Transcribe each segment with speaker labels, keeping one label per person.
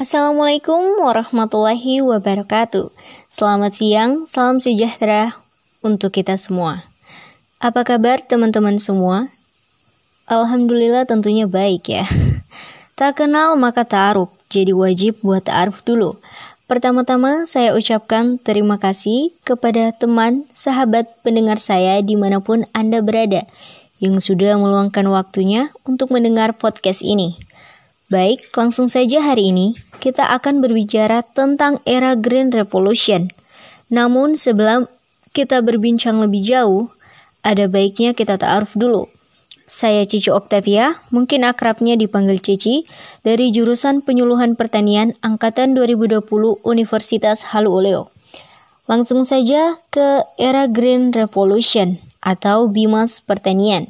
Speaker 1: Assalamualaikum warahmatullahi wabarakatuh. Selamat siang, salam sejahtera untuk kita semua. Apa kabar teman-teman semua? Alhamdulillah tentunya baik ya. Tak kenal maka ta'aruf, jadi wajib buat ta'aruf dulu. Pertama-tama saya ucapkan terima kasih kepada teman, sahabat, pendengar saya di mana pun Anda berada yang sudah meluangkan waktunya untuk mendengar podcast ini. Baik, langsung saja hari ini kita akan berbicara tentang era Green Revolution. Namun sebelum kita berbincang lebih jauh, ada baiknya kita ta'aruf dulu. Saya Cici Octavia, mungkin akrabnya dipanggil Cici, dari jurusan Penyuluhan Pertanian Angkatan 2020 Universitas Halu Oleo. Langsung saja ke era Green Revolution atau Bimas Pertanian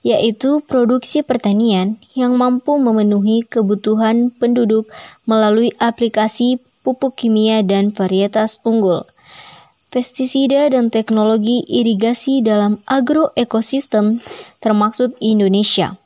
Speaker 1: yaitu produksi pertanian yang mampu memenuhi kebutuhan penduduk melalui aplikasi pupuk kimia dan varietas unggul. Pestisida dan teknologi irigasi dalam agroekosistem termaksud Indonesia.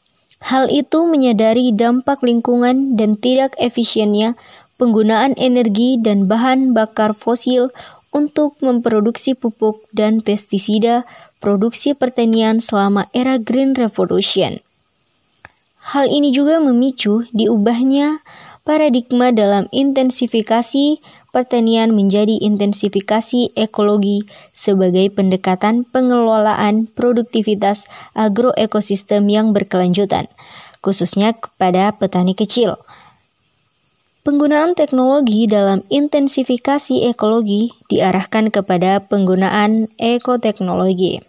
Speaker 1: Hal itu menyadari dampak lingkungan dan tidak efisiennya penggunaan energi dan bahan bakar fosil untuk memproduksi pupuk dan pestisida produksi pertanian selama era Green Revolution. Hal ini juga memicu diubahnya paradigma dalam intensifikasi pertanian menjadi intensifikasi ekologi sebagai pendekatan pengelolaan produktivitas agroekosistem yang berkelanjutan, khususnya kepada petani kecil. Penggunaan teknologi dalam intensifikasi ekologi diarahkan kepada penggunaan ekoteknologi.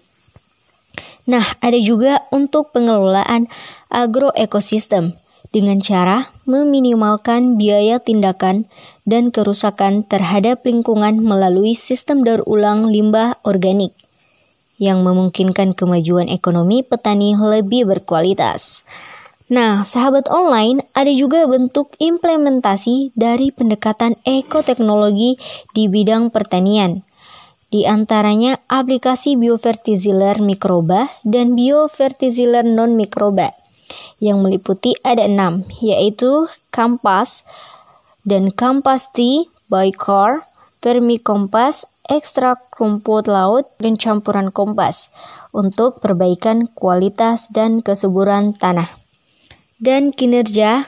Speaker 1: Nah, ada juga untuk pengelolaan agroekosistem dengan cara meminimalkan biaya tindakan dan kerusakan terhadap lingkungan melalui sistem daur ulang limbah organik yang memungkinkan kemajuan ekonomi petani lebih berkualitas. Nah, sahabat online, ada juga bentuk implementasi dari pendekatan ekoteknologi di bidang pertanian. Di antaranya aplikasi biofertilizer mikroba dan biofertilizer non-mikroba yang meliputi ada enam, yaitu Kampas dan Kampas Tea, Bicar, Vermikompas, ekstrak rumput laut, dan campuran kompas untuk perbaikan kualitas dan kesuburan tanah dan kinerja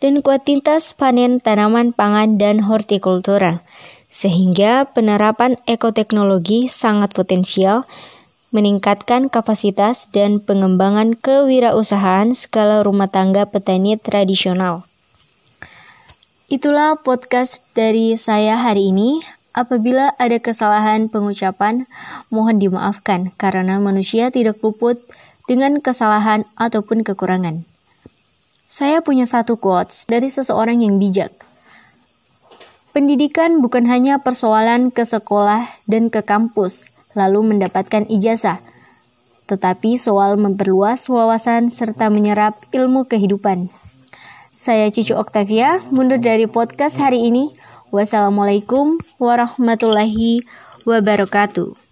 Speaker 1: dan kuantitas panen tanaman pangan dan hortikultura. Sehingga penerapan ekoteknologi sangat potensial meningkatkan kapasitas dan pengembangan kewirausahaan skala rumah tangga petani tradisional. Itulah podcast dari saya hari ini. Apabila ada kesalahan pengucapan, mohon dimaafkan karena manusia tidak luput dengan kesalahan ataupun kekurangan. Saya punya satu quotes dari seseorang yang bijak. Pendidikan bukan hanya persoalan ke sekolah dan ke kampus, lalu mendapatkan ijazah, tetapi soal memperluas wawasan serta menyerap ilmu kehidupan. Saya Cicu Octavia, mundur dari podcast hari ini. Wassalamualaikum warahmatullahi wabarakatuh.